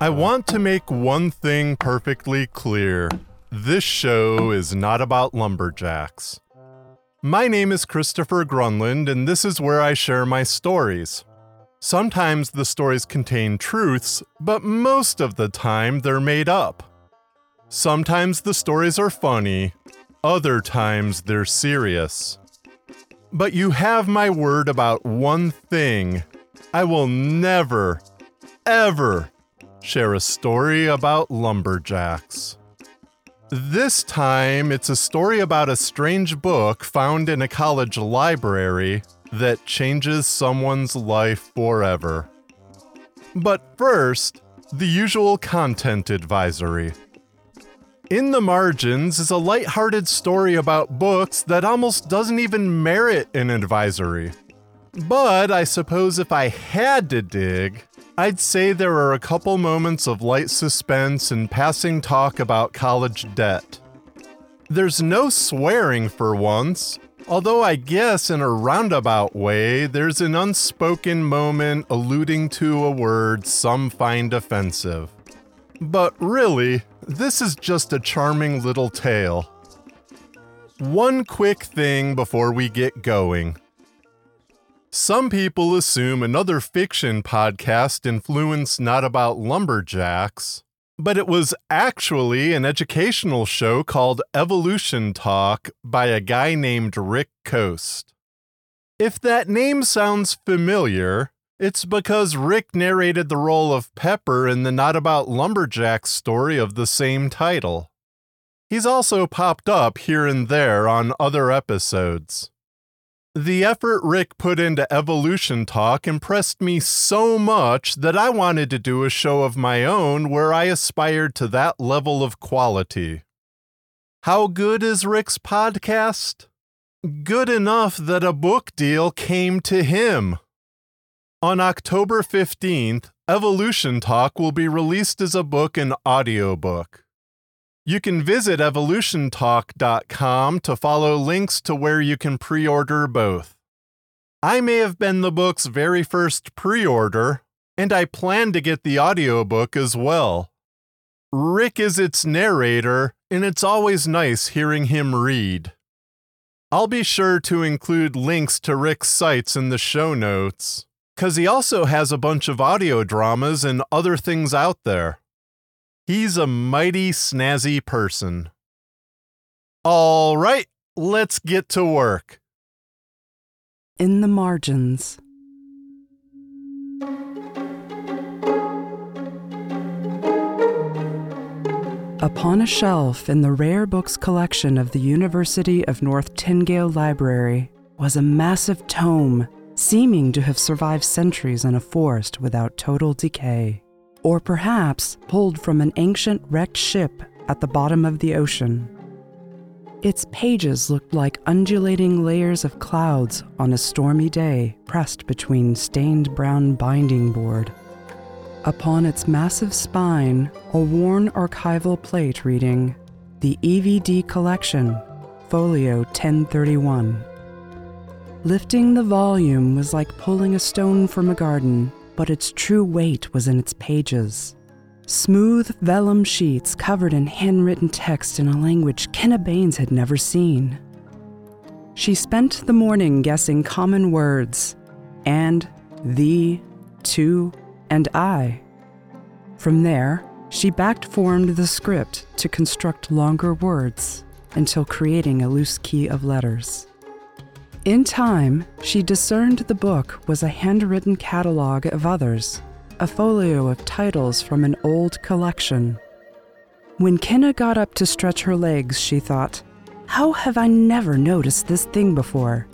I want to make one thing perfectly clear. This show is not about lumberjacks. My name is Christopher Grunland, and this is where I share my stories. Sometimes the stories contain truths, but most of the time they're made up. Sometimes the stories are funny, other times they're serious. But you have my word about one thing I will never, ever share a story about lumberjacks. This time, it's a story about a strange book found in a college library that changes someone's life forever. But first, the usual content advisory. In the Margins is a light-hearted story about books that almost doesn't even merit an advisory. But I suppose if I had to dig, I'd say there are a couple moments of light suspense and passing talk about college debt. There's no swearing for once, although I guess in a roundabout way, there's an unspoken moment alluding to a word some find offensive. But really, this is just a charming little tale. One quick thing before we get going. Some people assume another fiction podcast influenced not about lumberjacks, but it was actually an educational show called Evolution Talk by a guy named Rick Coste. If that name sounds familiar, it's because Rick narrated the role of Pepper in the Not About Lumberjacks story of the same title. He's also popped up here and there on other episodes. The effort Rick put into Evolution Talk impressed me so much that I wanted to do a show of my own where I aspired to that level of quality. How good is Rick's podcast? Good enough that a book deal came to him. On October 15th, Evolution Talk will be released as a book and audiobook. You can visit evolutiontalk.com to follow links to where you can pre order both. I may have been the book's very first pre order, and I plan to get the audiobook as well. Rick is its narrator, and it's always nice hearing him read. I'll be sure to include links to Rick's sites in the show notes, because he also has a bunch of audio dramas and other things out there. He's a mighty snazzy person. All right, let's get to work. In the margins. Upon a shelf in the rare books collection of the University of North Tyngale Library was a massive tome seeming to have survived centuries in a forest without total decay or perhaps pulled from an ancient wrecked ship at the bottom of the ocean. Its pages looked like undulating layers of clouds on a stormy day pressed between stained brown binding board. Upon its massive spine, a worn archival plate reading, The EVD Collection, Folio 1031. Lifting the volume was like pulling a stone from a garden but its true weight was in its pages. Smooth vellum sheets covered in handwritten text in a language Kenna Baynes had never seen. She spent the morning guessing common words and, thee, to, and I. From there, she back formed the script to construct longer words until creating a loose key of letters. In time, she discerned the book was a handwritten catalog of others, a folio of titles from an old collection. When Kenna got up to stretch her legs, she thought, How have I never noticed this thing before?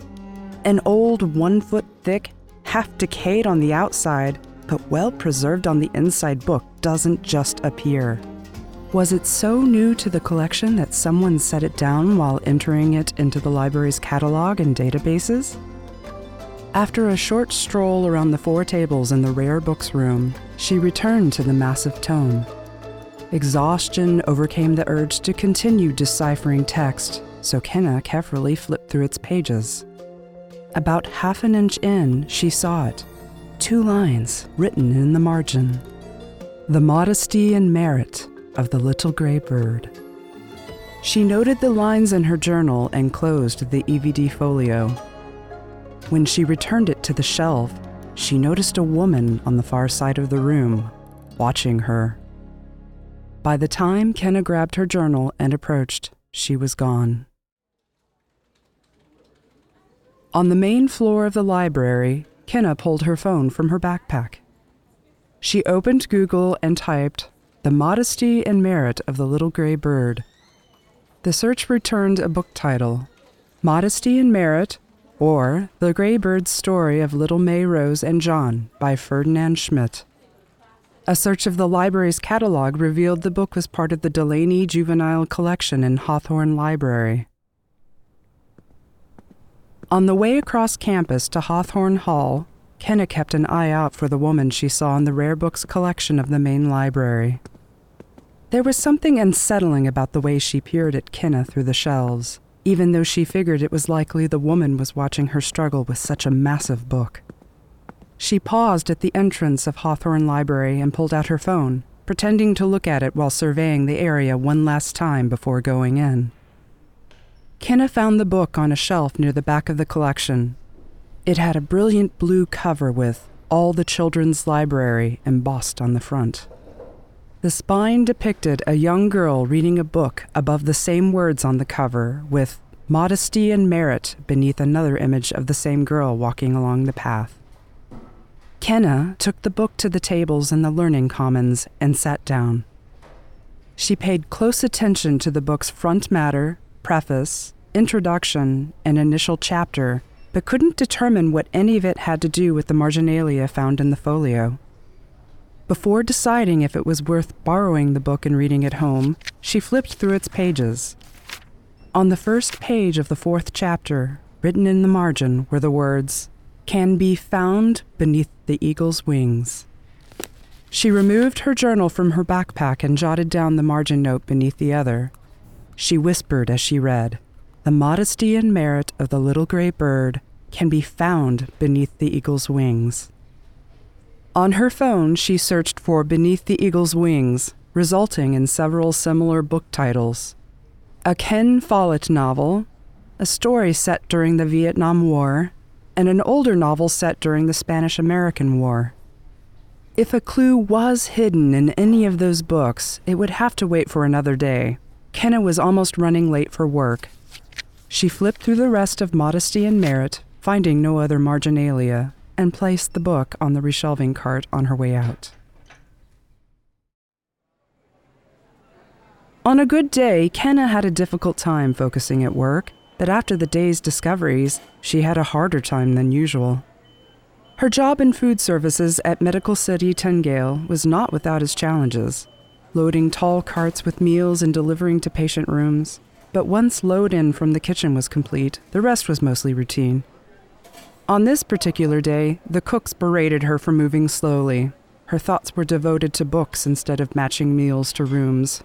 An old one foot thick, half decayed on the outside, but well preserved on the inside book doesn't just appear. Was it so new to the collection that someone set it down while entering it into the library's catalog and databases? After a short stroll around the four tables in the rare books room, she returned to the massive tome. Exhaustion overcame the urge to continue deciphering text, so Kenna carefully flipped through its pages. About half an inch in, she saw it two lines written in the margin The modesty and merit of the little gray bird. She noted the lines in her journal and closed the EVD folio. When she returned it to the shelf, she noticed a woman on the far side of the room, watching her. By the time Kenna grabbed her journal and approached, she was gone. On the main floor of the library, Kenna pulled her phone from her backpack. She opened Google and typed, The Modesty and Merit of the Little Gray Bird. The search returned a book title, Modesty and Merit, or The Gray Bird's Story of Little May Rose and John by Ferdinand Schmidt. A search of the library's catalog revealed the book was part of the Delaney Juvenile Collection in Hawthorne Library. On the way across campus to Hawthorne Hall, Kenna kept an eye out for the woman she saw in the rare books collection of the main library. There was something unsettling about the way she peered at Kenna through the shelves, even though she figured it was likely the woman was watching her struggle with such a massive book. She paused at the entrance of Hawthorne Library and pulled out her phone, pretending to look at it while surveying the area one last time before going in. Kenna found the book on a shelf near the back of the collection. It had a brilliant blue cover with All the Children's Library embossed on the front. The spine depicted a young girl reading a book above the same words on the cover, with Modesty and Merit beneath another image of the same girl walking along the path. Kenna took the book to the tables in the Learning Commons and sat down. She paid close attention to the book's front matter, preface, introduction, and initial chapter, but couldn't determine what any of it had to do with the marginalia found in the folio. Before deciding if it was worth borrowing the book and reading at home, she flipped through its pages. On the first page of the fourth chapter, written in the margin, were the words, can be found beneath the eagle's wings. She removed her journal from her backpack and jotted down the margin note beneath the other. She whispered as she read, The modesty and merit of the little gray bird can be found beneath the eagle's wings. On her phone, she searched for Beneath the Eagle's Wings, resulting in several similar book titles. A Ken Follett novel, a story set during the Vietnam War, and an older novel set during the Spanish American War. If a clue was hidden in any of those books, it would have to wait for another day. Kenna was almost running late for work. She flipped through the rest of Modesty and Merit, finding no other marginalia, and placed the book on the reshelving cart on her way out. On a good day, Kenna had a difficult time focusing at work but after the day's discoveries, she had a harder time than usual. Her job in food services at Medical City Tengale was not without its challenges, loading tall carts with meals and delivering to patient rooms. But once load in from the kitchen was complete, the rest was mostly routine. On this particular day, the cooks berated her for moving slowly. Her thoughts were devoted to books instead of matching meals to rooms.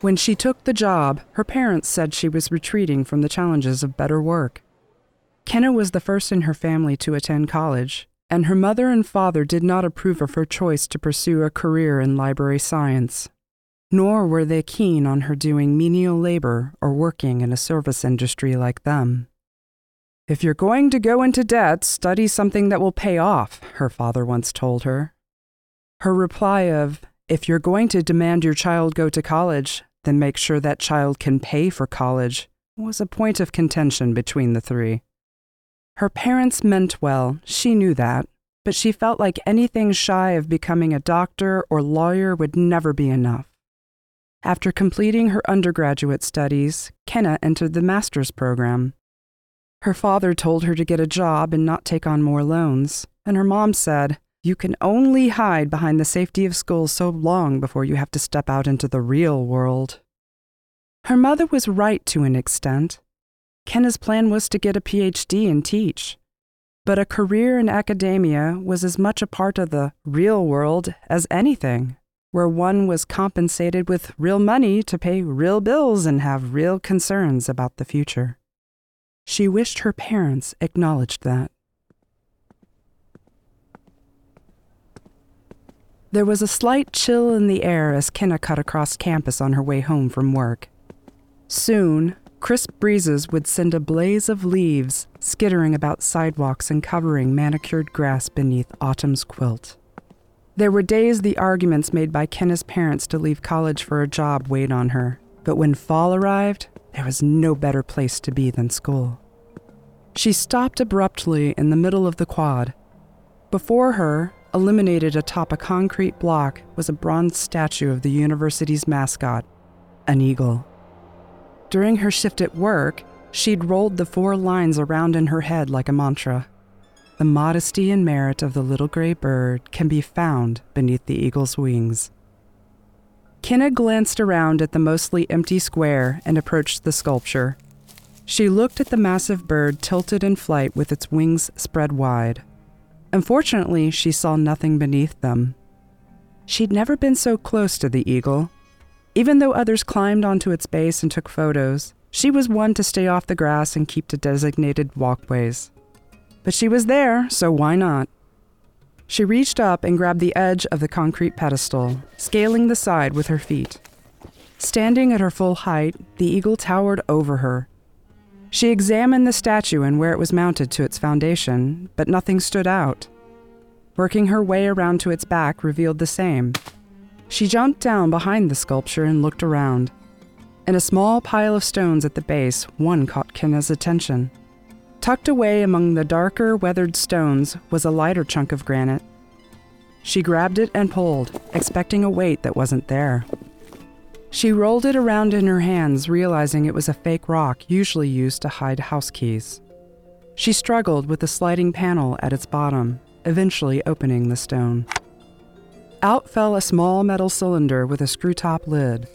When she took the job, her parents said she was retreating from the challenges of better work. Kenna was the first in her family to attend college, and her mother and father did not approve of her choice to pursue a career in library science. Nor were they keen on her doing menial labor or working in a service industry like them. If you're going to go into debt, study something that will pay off, her father once told her. Her reply of, if you're going to demand your child go to college, then make sure that child can pay for college was a point of contention between the three. Her parents meant well, she knew that, but she felt like anything shy of becoming a doctor or lawyer would never be enough. After completing her undergraduate studies, Kenna entered the master's program. Her father told her to get a job and not take on more loans, and her mom said, You can only hide behind the safety of school so long before you have to step out into the real world. Her mother was right to an extent. Kenna's plan was to get a PhD and teach. But a career in academia was as much a part of the real world as anything, where one was compensated with real money to pay real bills and have real concerns about the future. She wished her parents acknowledged that. There was a slight chill in the air as Kenna cut across campus on her way home from work. Soon, crisp breezes would send a blaze of leaves skittering about sidewalks and covering manicured grass beneath autumn's quilt. There were days the arguments made by Kenna's parents to leave college for a job weighed on her, but when fall arrived, there was no better place to be than school. She stopped abruptly in the middle of the quad. Before her, illuminated atop a concrete block, was a bronze statue of the university's mascot, an eagle. During her shift at work, she'd rolled the four lines around in her head like a mantra. The modesty and merit of the little gray bird can be found beneath the eagle's wings. Kenna glanced around at the mostly empty square and approached the sculpture. She looked at the massive bird tilted in flight with its wings spread wide. Unfortunately, she saw nothing beneath them. She'd never been so close to the eagle. Even though others climbed onto its base and took photos, she was one to stay off the grass and keep to designated walkways. But she was there, so why not? She reached up and grabbed the edge of the concrete pedestal, scaling the side with her feet. Standing at her full height, the eagle towered over her. She examined the statue and where it was mounted to its foundation, but nothing stood out. Working her way around to its back revealed the same. She jumped down behind the sculpture and looked around. In a small pile of stones at the base, one caught Kenna's attention. Tucked away among the darker, weathered stones was a lighter chunk of granite. She grabbed it and pulled, expecting a weight that wasn't there. She rolled it around in her hands, realizing it was a fake rock usually used to hide house keys. She struggled with the sliding panel at its bottom, eventually opening the stone. Out fell a small metal cylinder with a screw top lid.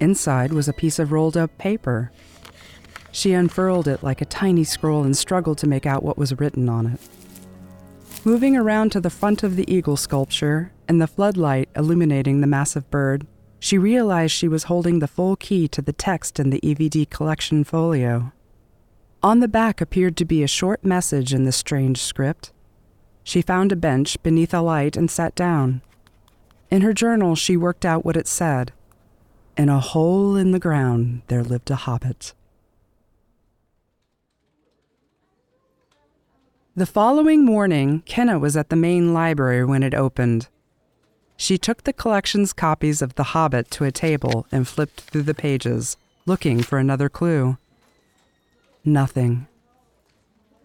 Inside was a piece of rolled up paper, she unfurled it like a tiny scroll and struggled to make out what was written on it. Moving around to the front of the eagle sculpture and the floodlight illuminating the massive bird, she realized she was holding the full key to the text in the EVD collection folio. On the back appeared to be a short message in the strange script. She found a bench beneath a light and sat down. In her journal, she worked out what it said In a hole in the ground, there lived a hobbit. The following morning, Kenna was at the main library when it opened. She took the collection's copies of The Hobbit to a table and flipped through the pages, looking for another clue. Nothing.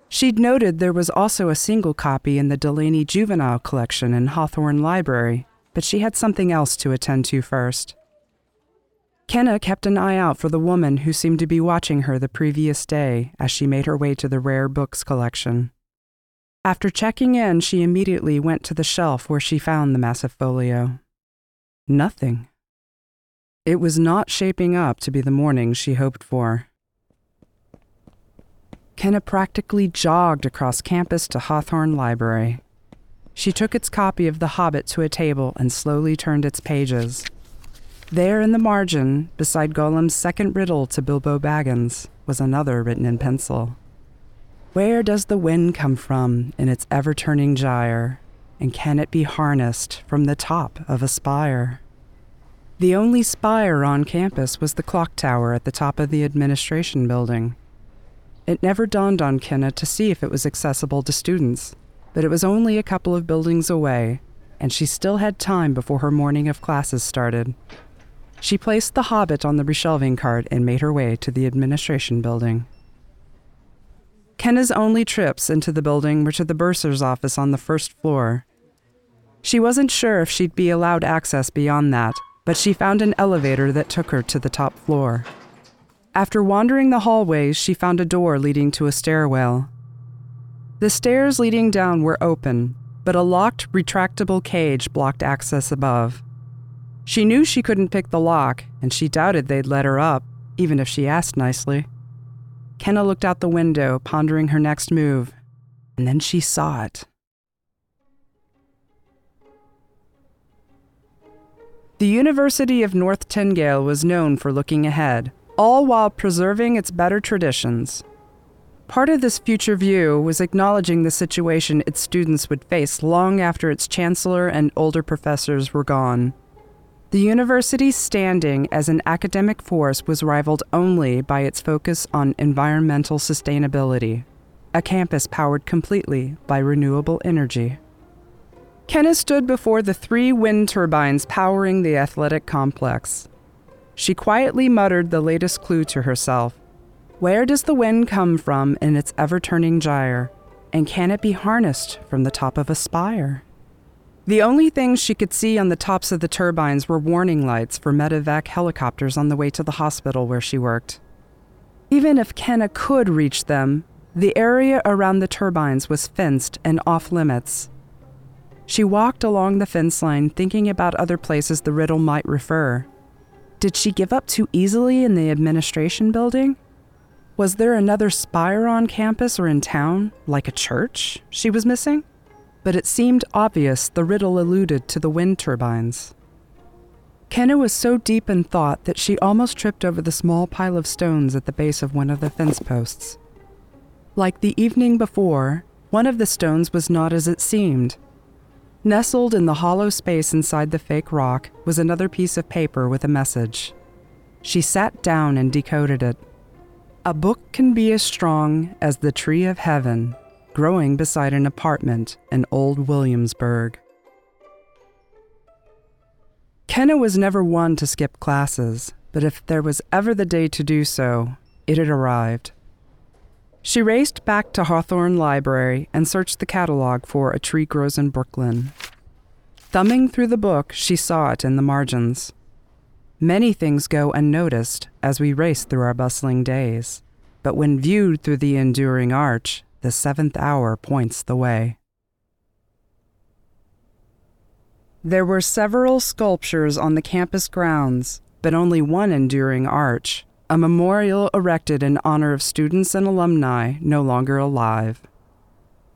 She'd noted there was also a single copy in the Delaney Juvenile Collection in Hawthorne Library, but she had something else to attend to first. Kenna kept an eye out for the woman who seemed to be watching her the previous day as she made her way to the rare books collection. After checking in, she immediately went to the shelf where she found the massive folio. Nothing. It was not shaping up to be the morning she hoped for. Kenna practically jogged across campus to Hawthorne Library. She took its copy of The Hobbit to a table and slowly turned its pages. There in the margin, beside Gollum's second riddle to Bilbo Baggins, was another written in pencil. Where does the wind come from in its ever turning gyre, and can it be harnessed from the top of a spire? The only spire on campus was the clock tower at the top of the administration building. It never dawned on Kenna to see if it was accessible to students, but it was only a couple of buildings away, and she still had time before her morning of classes started. She placed the hobbit on the reshelving cart and made her way to the administration building. Kenna's only trips into the building were to the bursar's office on the first floor. She wasn't sure if she'd be allowed access beyond that, but she found an elevator that took her to the top floor. After wandering the hallways, she found a door leading to a stairwell. The stairs leading down were open, but a locked, retractable cage blocked access above. She knew she couldn't pick the lock, and she doubted they'd let her up, even if she asked nicely. Kenna looked out the window, pondering her next move, and then she saw it. The University of North Tengale was known for looking ahead, all while preserving its better traditions. Part of this future view was acknowledging the situation its students would face long after its chancellor and older professors were gone. The university's standing as an academic force was rivaled only by its focus on environmental sustainability, a campus powered completely by renewable energy. Kenna stood before the three wind turbines powering the athletic complex. She quietly muttered the latest clue to herself. Where does the wind come from in its ever turning gyre? And can it be harnessed from the top of a spire? The only things she could see on the tops of the turbines were warning lights for medevac helicopters on the way to the hospital where she worked. Even if Kenna could reach them, the area around the turbines was fenced and off limits. She walked along the fence line thinking about other places the riddle might refer. Did she give up too easily in the administration building? Was there another spire on campus or in town, like a church, she was missing? But it seemed obvious the riddle alluded to the wind turbines. Kenna was so deep in thought that she almost tripped over the small pile of stones at the base of one of the fence posts. Like the evening before, one of the stones was not as it seemed. Nestled in the hollow space inside the fake rock was another piece of paper with a message. She sat down and decoded it. A book can be as strong as the tree of heaven growing beside an apartment in Old Williamsburg. Kenna was never one to skip classes, but if there was ever the day to do so, it had arrived. She raced back to Hawthorne Library and searched the catalog for A Tree Grows in Brooklyn. Thumbing through the book, she saw it in the margins. Many things go unnoticed as we race through our bustling days, but when viewed through the enduring arch, the seventh hour points the way. There were several sculptures on the campus grounds, but only one enduring arch, a memorial erected in honor of students and alumni no longer alive.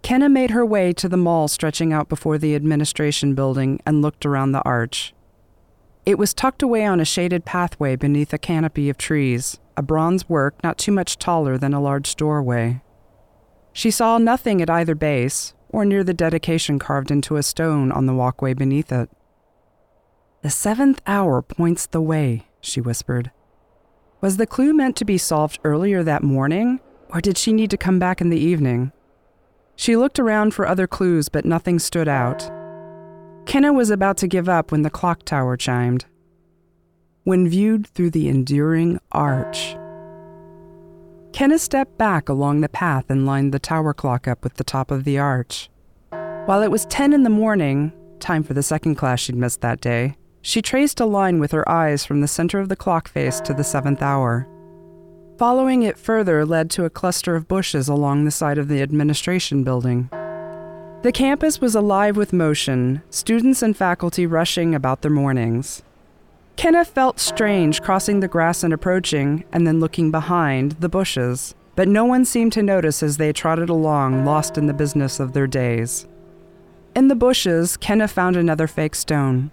Kenna made her way to the mall stretching out before the administration building and looked around the arch. It was tucked away on a shaded pathway beneath a canopy of trees, a bronze work not too much taller than a large doorway. She saw nothing at either base or near the dedication carved into a stone on the walkway beneath it. The seventh hour points the way, she whispered. Was the clue meant to be solved earlier that morning, or did she need to come back in the evening? She looked around for other clues, but nothing stood out. Kenna was about to give up when the clock tower chimed. When viewed through the enduring arch, Kenna stepped back along the path and lined the tower clock up with the top of the arch. While it was 10 in the morning, time for the second class she'd missed that day, she traced a line with her eyes from the center of the clock face to the seventh hour. Following it further led to a cluster of bushes along the side of the administration building. The campus was alive with motion, students and faculty rushing about their mornings. Kenna felt strange crossing the grass and approaching, and then looking behind the bushes, but no one seemed to notice as they trotted along, lost in the business of their days. In the bushes, Kenna found another fake stone.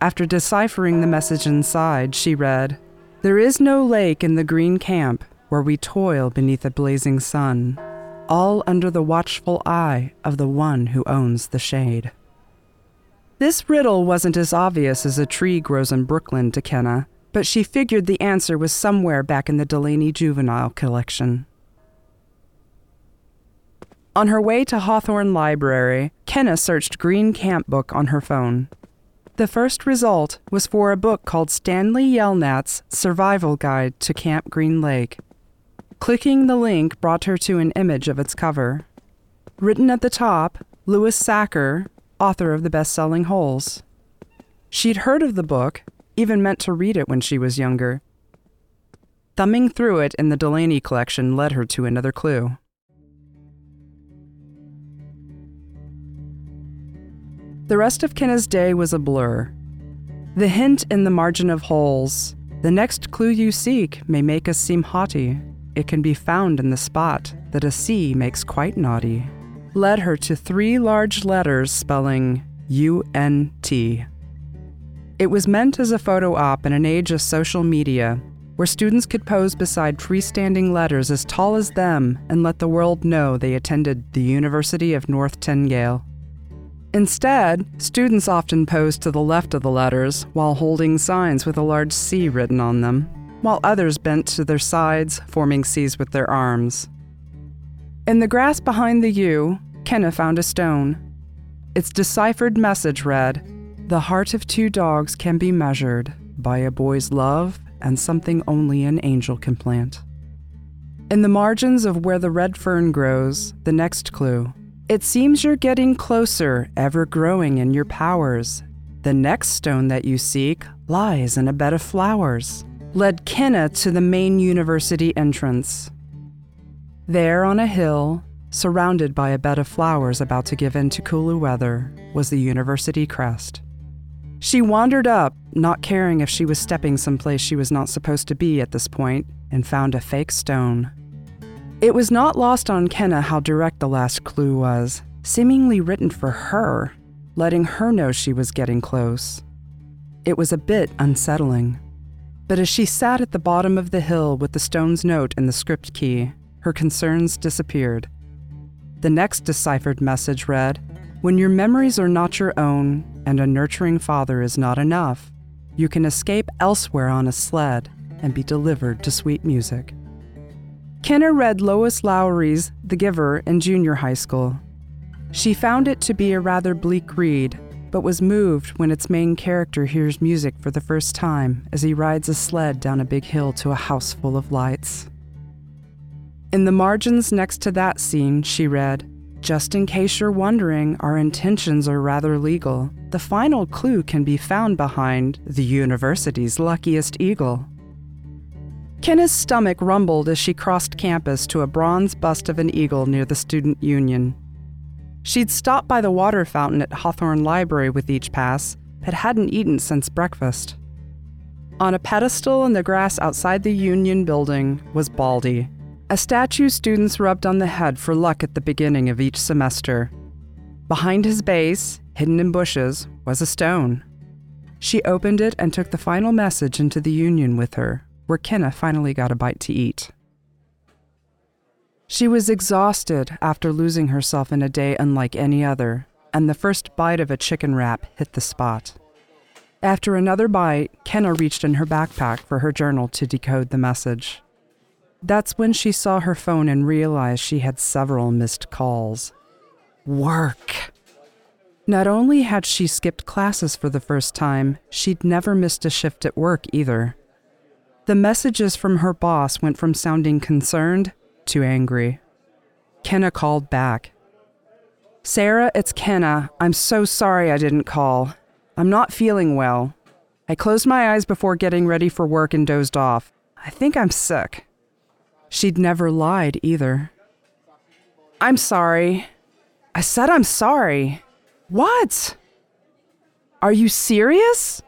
After deciphering the message inside, she read, There is no lake in the green camp where we toil beneath a blazing sun, all under the watchful eye of the one who owns the shade. This riddle wasn't as obvious as a tree grows in Brooklyn to Kenna, but she figured the answer was somewhere back in the Delaney Juvenile collection. On her way to Hawthorne Library, Kenna searched Green Camp Book on her phone. The first result was for a book called Stanley Yelnats' Survival Guide to Camp Green Lake. Clicking the link brought her to an image of its cover. Written at the top, Louis Sachar, author of the best selling Holes. She'd heard of the book, even meant to read it when she was younger. Thumbing through it in the Delaney collection led her to another clue. The rest of Kenna's day was a blur. The hint in the margin of holes the next clue you seek may make us seem haughty. It can be found in the spot that a sea makes quite naughty led her to three large letters spelling UNT. It was meant as a photo op in an age of social media. where students could pose beside freestanding letters as tall as them and let the world know they attended the University of North Tyngale. Instead, students often posed to the left of the letters while holding signs with a large C written on them, while others bent to their sides, forming Cs with their arms. In the grass behind the U, Kenna found a stone. Its deciphered message read The heart of two dogs can be measured by a boy's love and something only an angel can plant. In the margins of where the red fern grows, the next clue it seems you're getting closer, ever growing in your powers. The next stone that you seek lies in a bed of flowers, led Kenna to the main university entrance. There on a hill, surrounded by a bed of flowers about to give in to cooler weather, was the university crest. She wandered up, not caring if she was stepping someplace she was not supposed to be at this point, and found a fake stone. It was not lost on Kenna how direct the last clue was, seemingly written for her, letting her know she was getting close. It was a bit unsettling. But as she sat at the bottom of the hill with the stone's note and the script key, her concerns disappeared. The next deciphered message read When your memories are not your own and a nurturing father is not enough, you can escape elsewhere on a sled and be delivered to sweet music. Kenna read Lois Lowry's The Giver in junior high school. She found it to be a rather bleak read, but was moved when its main character hears music for the first time as he rides a sled down a big hill to a house full of lights. In the margins next to that scene, she read, Just in case you're wondering, our intentions are rather legal. The final clue can be found behind the university's luckiest eagle. Kenna's stomach rumbled as she crossed campus to a bronze bust of an eagle near the Student Union. She'd stopped by the water fountain at Hawthorne Library with each pass, but hadn't eaten since breakfast. On a pedestal in the grass outside the Union building was Baldy, a statue students rubbed on the head for luck at the beginning of each semester. Behind his base, hidden in bushes, was a stone. She opened it and took the final message into the Union with her where Kenna finally got a bite to eat. She was exhausted after losing herself in a day unlike any other, and the first bite of a chicken wrap hit the spot. After another bite, Kenna reached in her backpack for her journal to decode the message. That's when she saw her phone and realized she had several missed calls. Work! Not only had she skipped classes for the first time, she'd never missed a shift at work either. The messages from her boss went from sounding concerned to angry. Kenna called back. Sarah, it's Kenna. I'm so sorry I didn't call. I'm not feeling well. I closed my eyes before getting ready for work and dozed off. I think I'm sick. She'd never lied either. I'm sorry. I said I'm sorry. What? Are you serious?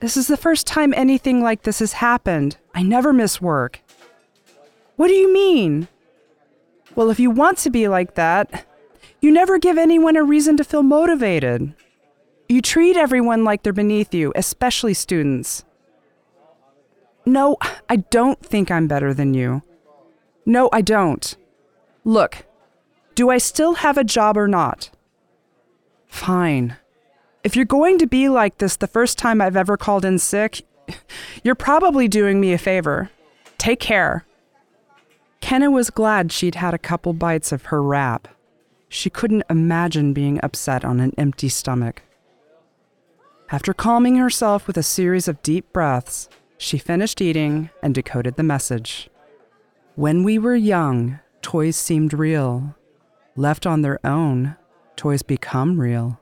This is the first time anything like this has happened. I never miss work. What do you mean? Well, if you want to be like that, you never give anyone a reason to feel motivated. You treat everyone like they're beneath you, especially students. No, I don't think I'm better than you. No, I don't. Look, do I still have a job or not? Fine. If you're going to be like this the first time I've ever called in sick, you're probably doing me a favor. Take care. Kenna was glad she'd had a couple bites of her wrap. She couldn't imagine being upset on an empty stomach. After calming herself with a series of deep breaths, she finished eating and decoded the message. When we were young, toys seemed real. Left on their own, toys become real.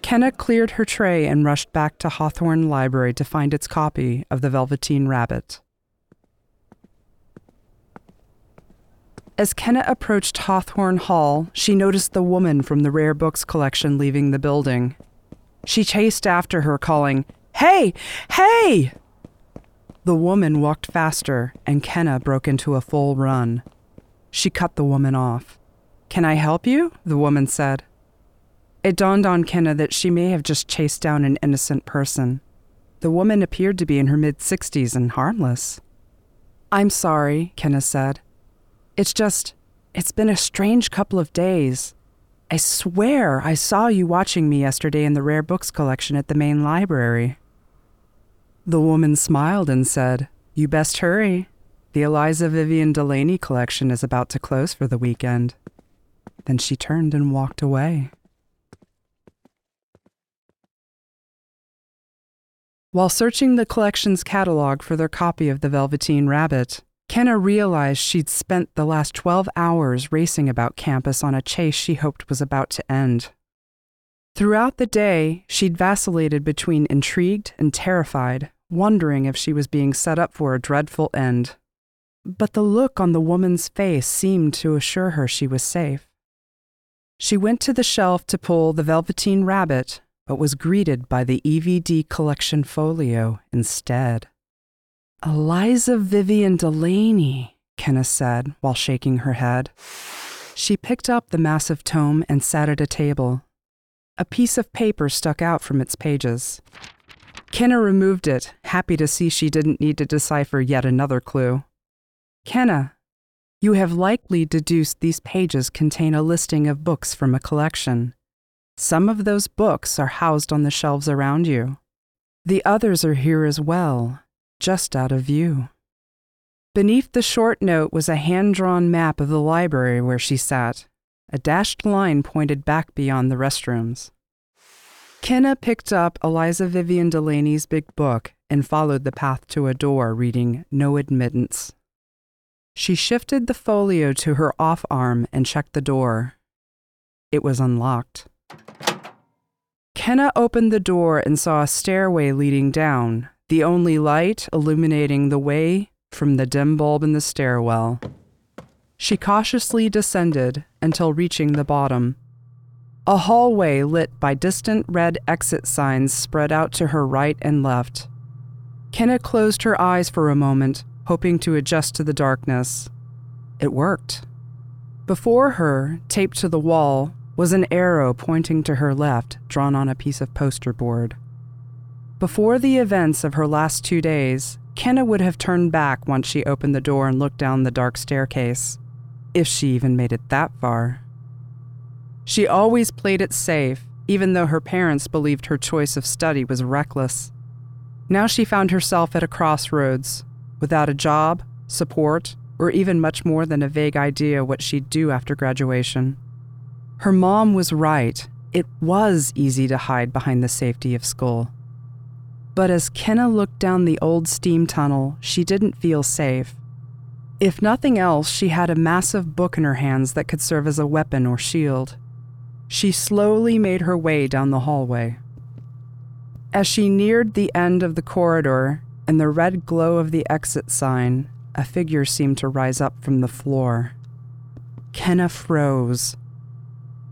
Kenna cleared her tray and rushed back to Hawthorne Library to find its copy of The Velveteen Rabbit. As Kenna approached Hawthorne Hall, she noticed the woman from the rare books collection leaving the building. She chased after her, calling, Hey! Hey! The woman walked faster, and Kenna broke into a full run. She cut the woman off. Can I help you? the woman said. It dawned on Kenna that she may have just chased down an innocent person. The woman appeared to be in her mid 60s and harmless. I'm sorry, Kenna said. It's just, it's been a strange couple of days. I swear I saw you watching me yesterday in the rare books collection at the main library. The woman smiled and said, You best hurry. The Eliza Vivian Delaney collection is about to close for the weekend. Then she turned and walked away. While searching the collection's catalog for their copy of The Velveteen Rabbit, Kenna realized she'd spent the last 12 hours racing about campus on a chase she hoped was about to end. Throughout the day, she'd vacillated between intrigued and terrified, wondering if she was being set up for a dreadful end. But the look on the woman's face seemed to assure her she was safe. She went to the shelf to pull The Velveteen Rabbit but was greeted by the EVD collection folio instead. Eliza Vivian Delaney, Kenna said while shaking her head. She picked up the massive tome and sat at a table. A piece of paper stuck out from its pages. Kenna removed it, happy to see she didn't need to decipher yet another clue. Kenna, you have likely deduced these pages contain a listing of books from a collection. Some of those books are housed on the shelves around you. The others are here as well, just out of view. Beneath the short note was a hand drawn map of the library where she sat. A dashed line pointed back beyond the restrooms. Kenna picked up Eliza Vivian Delaney's big book and followed the path to a door reading No Admittance. She shifted the folio to her off arm and checked the door. It was unlocked. Kenna opened the door and saw a stairway leading down, the only light illuminating the way from the dim bulb in the stairwell. She cautiously descended until reaching the bottom. A hallway lit by distant red exit signs spread out to her right and left. Kenna closed her eyes for a moment, hoping to adjust to the darkness. It worked. Before her, taped to the wall, was an arrow pointing to her left, drawn on a piece of poster board. Before the events of her last two days, Kenna would have turned back once she opened the door and looked down the dark staircase, if she even made it that far. She always played it safe, even though her parents believed her choice of study was reckless. Now she found herself at a crossroads, without a job, support, or even much more than a vague idea what she'd do after graduation. Her mom was right. It was easy to hide behind the safety of school. But as Kenna looked down the old steam tunnel, she didn't feel safe. If nothing else, she had a massive book in her hands that could serve as a weapon or shield. She slowly made her way down the hallway. As she neared the end of the corridor and the red glow of the exit sign, a figure seemed to rise up from the floor. Kenna froze.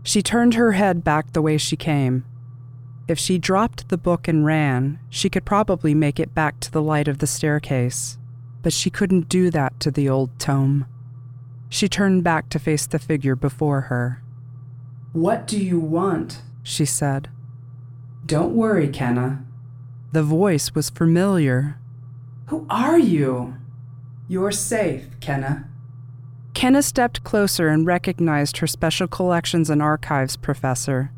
She turned her head back the way she came. If she dropped the book and ran, she could probably make it back to the light of the staircase, but she couldn't do that to the old tome. She turned back to face the figure before her. What do you want? she said. Don't worry, Kenna. The voice was familiar. Who are you? You're safe, Kenna. Kenna stepped closer and recognized her special collections and archives professor.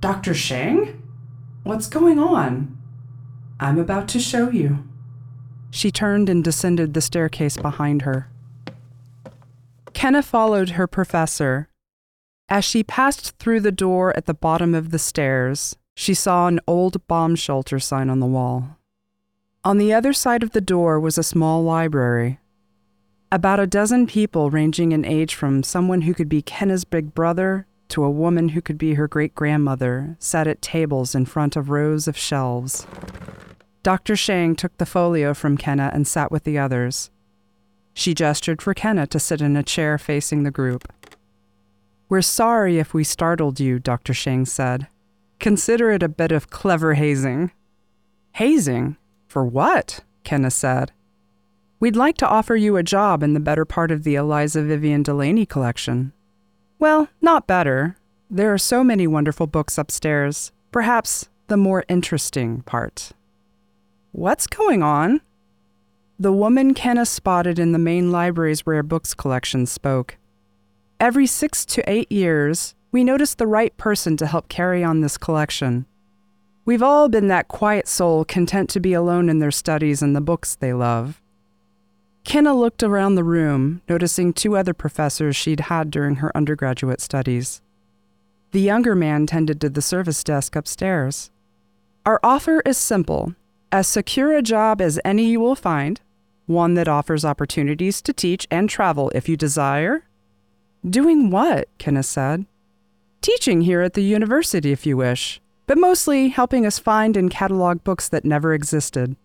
Dr. Shang? What's going on? I'm about to show you. She turned and descended the staircase behind her. Kenna followed her professor. As she passed through the door at the bottom of the stairs, she saw an old bomb shelter sign on the wall. On the other side of the door was a small library. About a dozen people, ranging in age from someone who could be Kenna's big brother to a woman who could be her great grandmother, sat at tables in front of rows of shelves. Dr. Shang took the folio from Kenna and sat with the others. She gestured for Kenna to sit in a chair facing the group. We're sorry if we startled you, Dr. Shang said. Consider it a bit of clever hazing. Hazing? For what? Kenna said. We'd like to offer you a job in the better part of the Eliza Vivian Delaney collection. Well, not better. There are so many wonderful books upstairs. Perhaps the more interesting part. What's going on? The woman Kenna spotted in the main library's rare books collection spoke. Every six to eight years, we notice the right person to help carry on this collection. We've all been that quiet soul content to be alone in their studies and the books they love. Kenna looked around the room, noticing two other professors she'd had during her undergraduate studies. The younger man tended to the service desk upstairs. Our offer is simple as secure a job as any you will find, one that offers opportunities to teach and travel if you desire. Doing what? Kenna said. Teaching here at the university if you wish, but mostly helping us find and catalog books that never existed.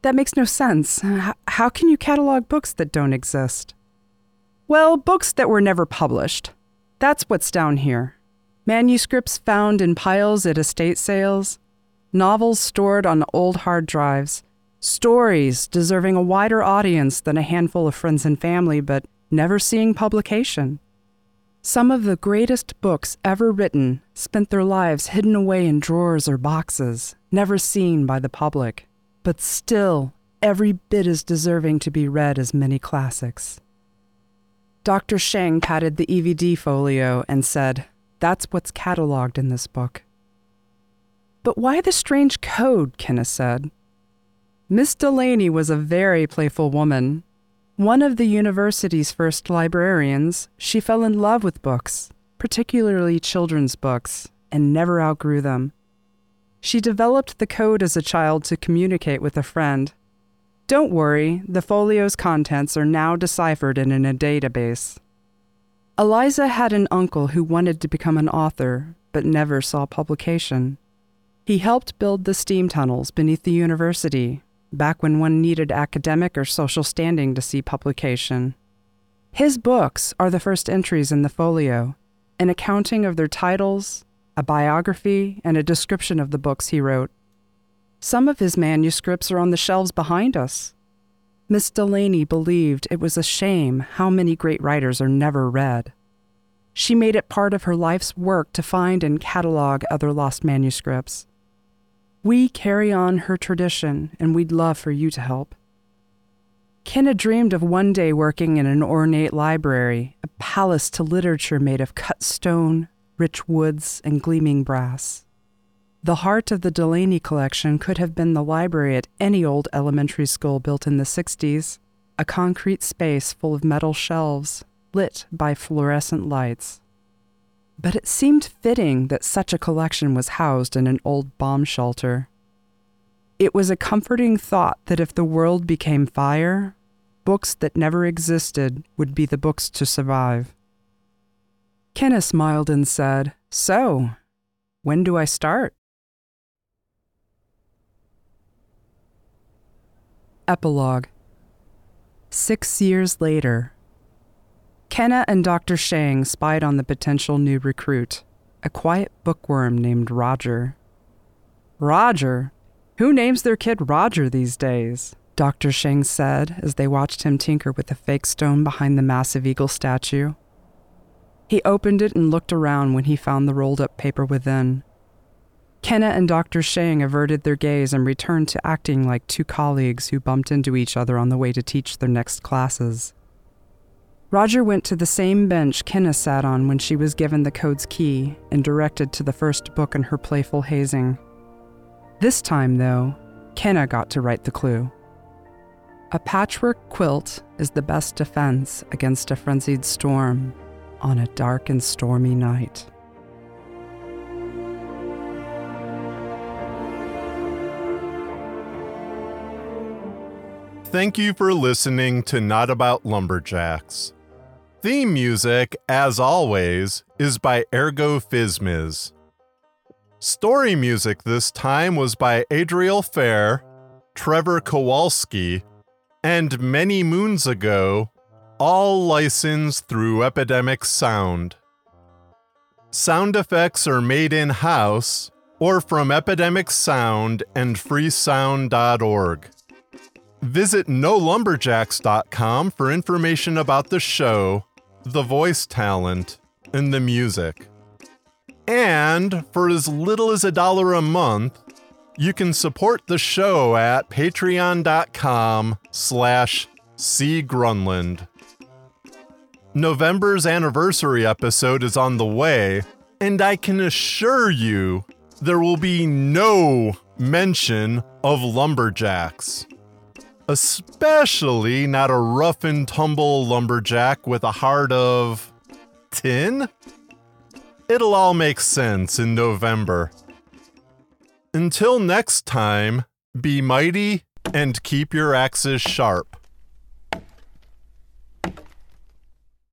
That makes no sense. How can you catalog books that don't exist? Well, books that were never published. That's what's down here. Manuscripts found in piles at estate sales, novels stored on old hard drives, stories deserving a wider audience than a handful of friends and family, but never seeing publication. Some of the greatest books ever written spent their lives hidden away in drawers or boxes, never seen by the public, but still every bit as deserving to be read as many classics. Dr. Sheng patted the EVD folio and said, That's what's cataloged in this book. But why the strange code? Kenna said. Miss Delaney was a very playful woman. One of the university's first librarians, she fell in love with books, particularly children's books, and never outgrew them. She developed the code as a child to communicate with a friend. Don't worry, the folio's contents are now deciphered and in a database. Eliza had an uncle who wanted to become an author, but never saw publication. He helped build the steam tunnels beneath the university, back when one needed academic or social standing to see publication. His books are the first entries in the folio, an accounting of their titles, a biography, and a description of the books he wrote. Some of his manuscripts are on the shelves behind us. Miss Delaney believed it was a shame how many great writers are never read. She made it part of her life's work to find and catalog other lost manuscripts. We carry on her tradition, and we'd love for you to help. Kenna dreamed of one day working in an ornate library, a palace to literature made of cut stone, rich woods, and gleaming brass. The heart of the Delaney collection could have been the library at any old elementary school built in the 60s, a concrete space full of metal shelves, lit by fluorescent lights but it seemed fitting that such a collection was housed in an old bomb shelter. It was a comforting thought that if the world became fire, books that never existed would be the books to survive. Kenna smiled and said, So, when do I start? Epilogue Six years later, Kenna and Dr. Shang spied on the potential new recruit, a quiet bookworm named Roger. Roger? Who names their kid Roger these days? Dr. Shang said as they watched him tinker with the fake stone behind the massive eagle statue. He opened it and looked around when he found the rolled up paper within. Kenna and Dr. Shang averted their gaze and returned to acting like two colleagues who bumped into each other on the way to teach their next classes. Roger went to the same bench Kenna sat on when she was given the code's key and directed to the first book in her playful hazing. This time, though, Kenna got to write the clue. A patchwork quilt is the best defense against a frenzied storm on a dark and stormy night. Thank you for listening to Not About Lumberjacks. Theme music, as always, is by Ergo Phizmiz. Story music this time was by Adriel Fair, Trevor Kowalski, and many moons ago, all licensed through Epidemic Sound. Sound effects are made in house or from Epidemic Sound and freesound.org. Visit nolumberjacks.com for information about the show the voice talent, and the music. And for as little as a dollar a month, You can support the show at patreon.com slash cgrunland. November's anniversary episode is on the way, and I can assure you there will be no mention of lumberjacks. Especially not a rough and tumble lumberjack with a heart of tin? It'll all make sense in November. Until next time, be mighty and keep your axes sharp.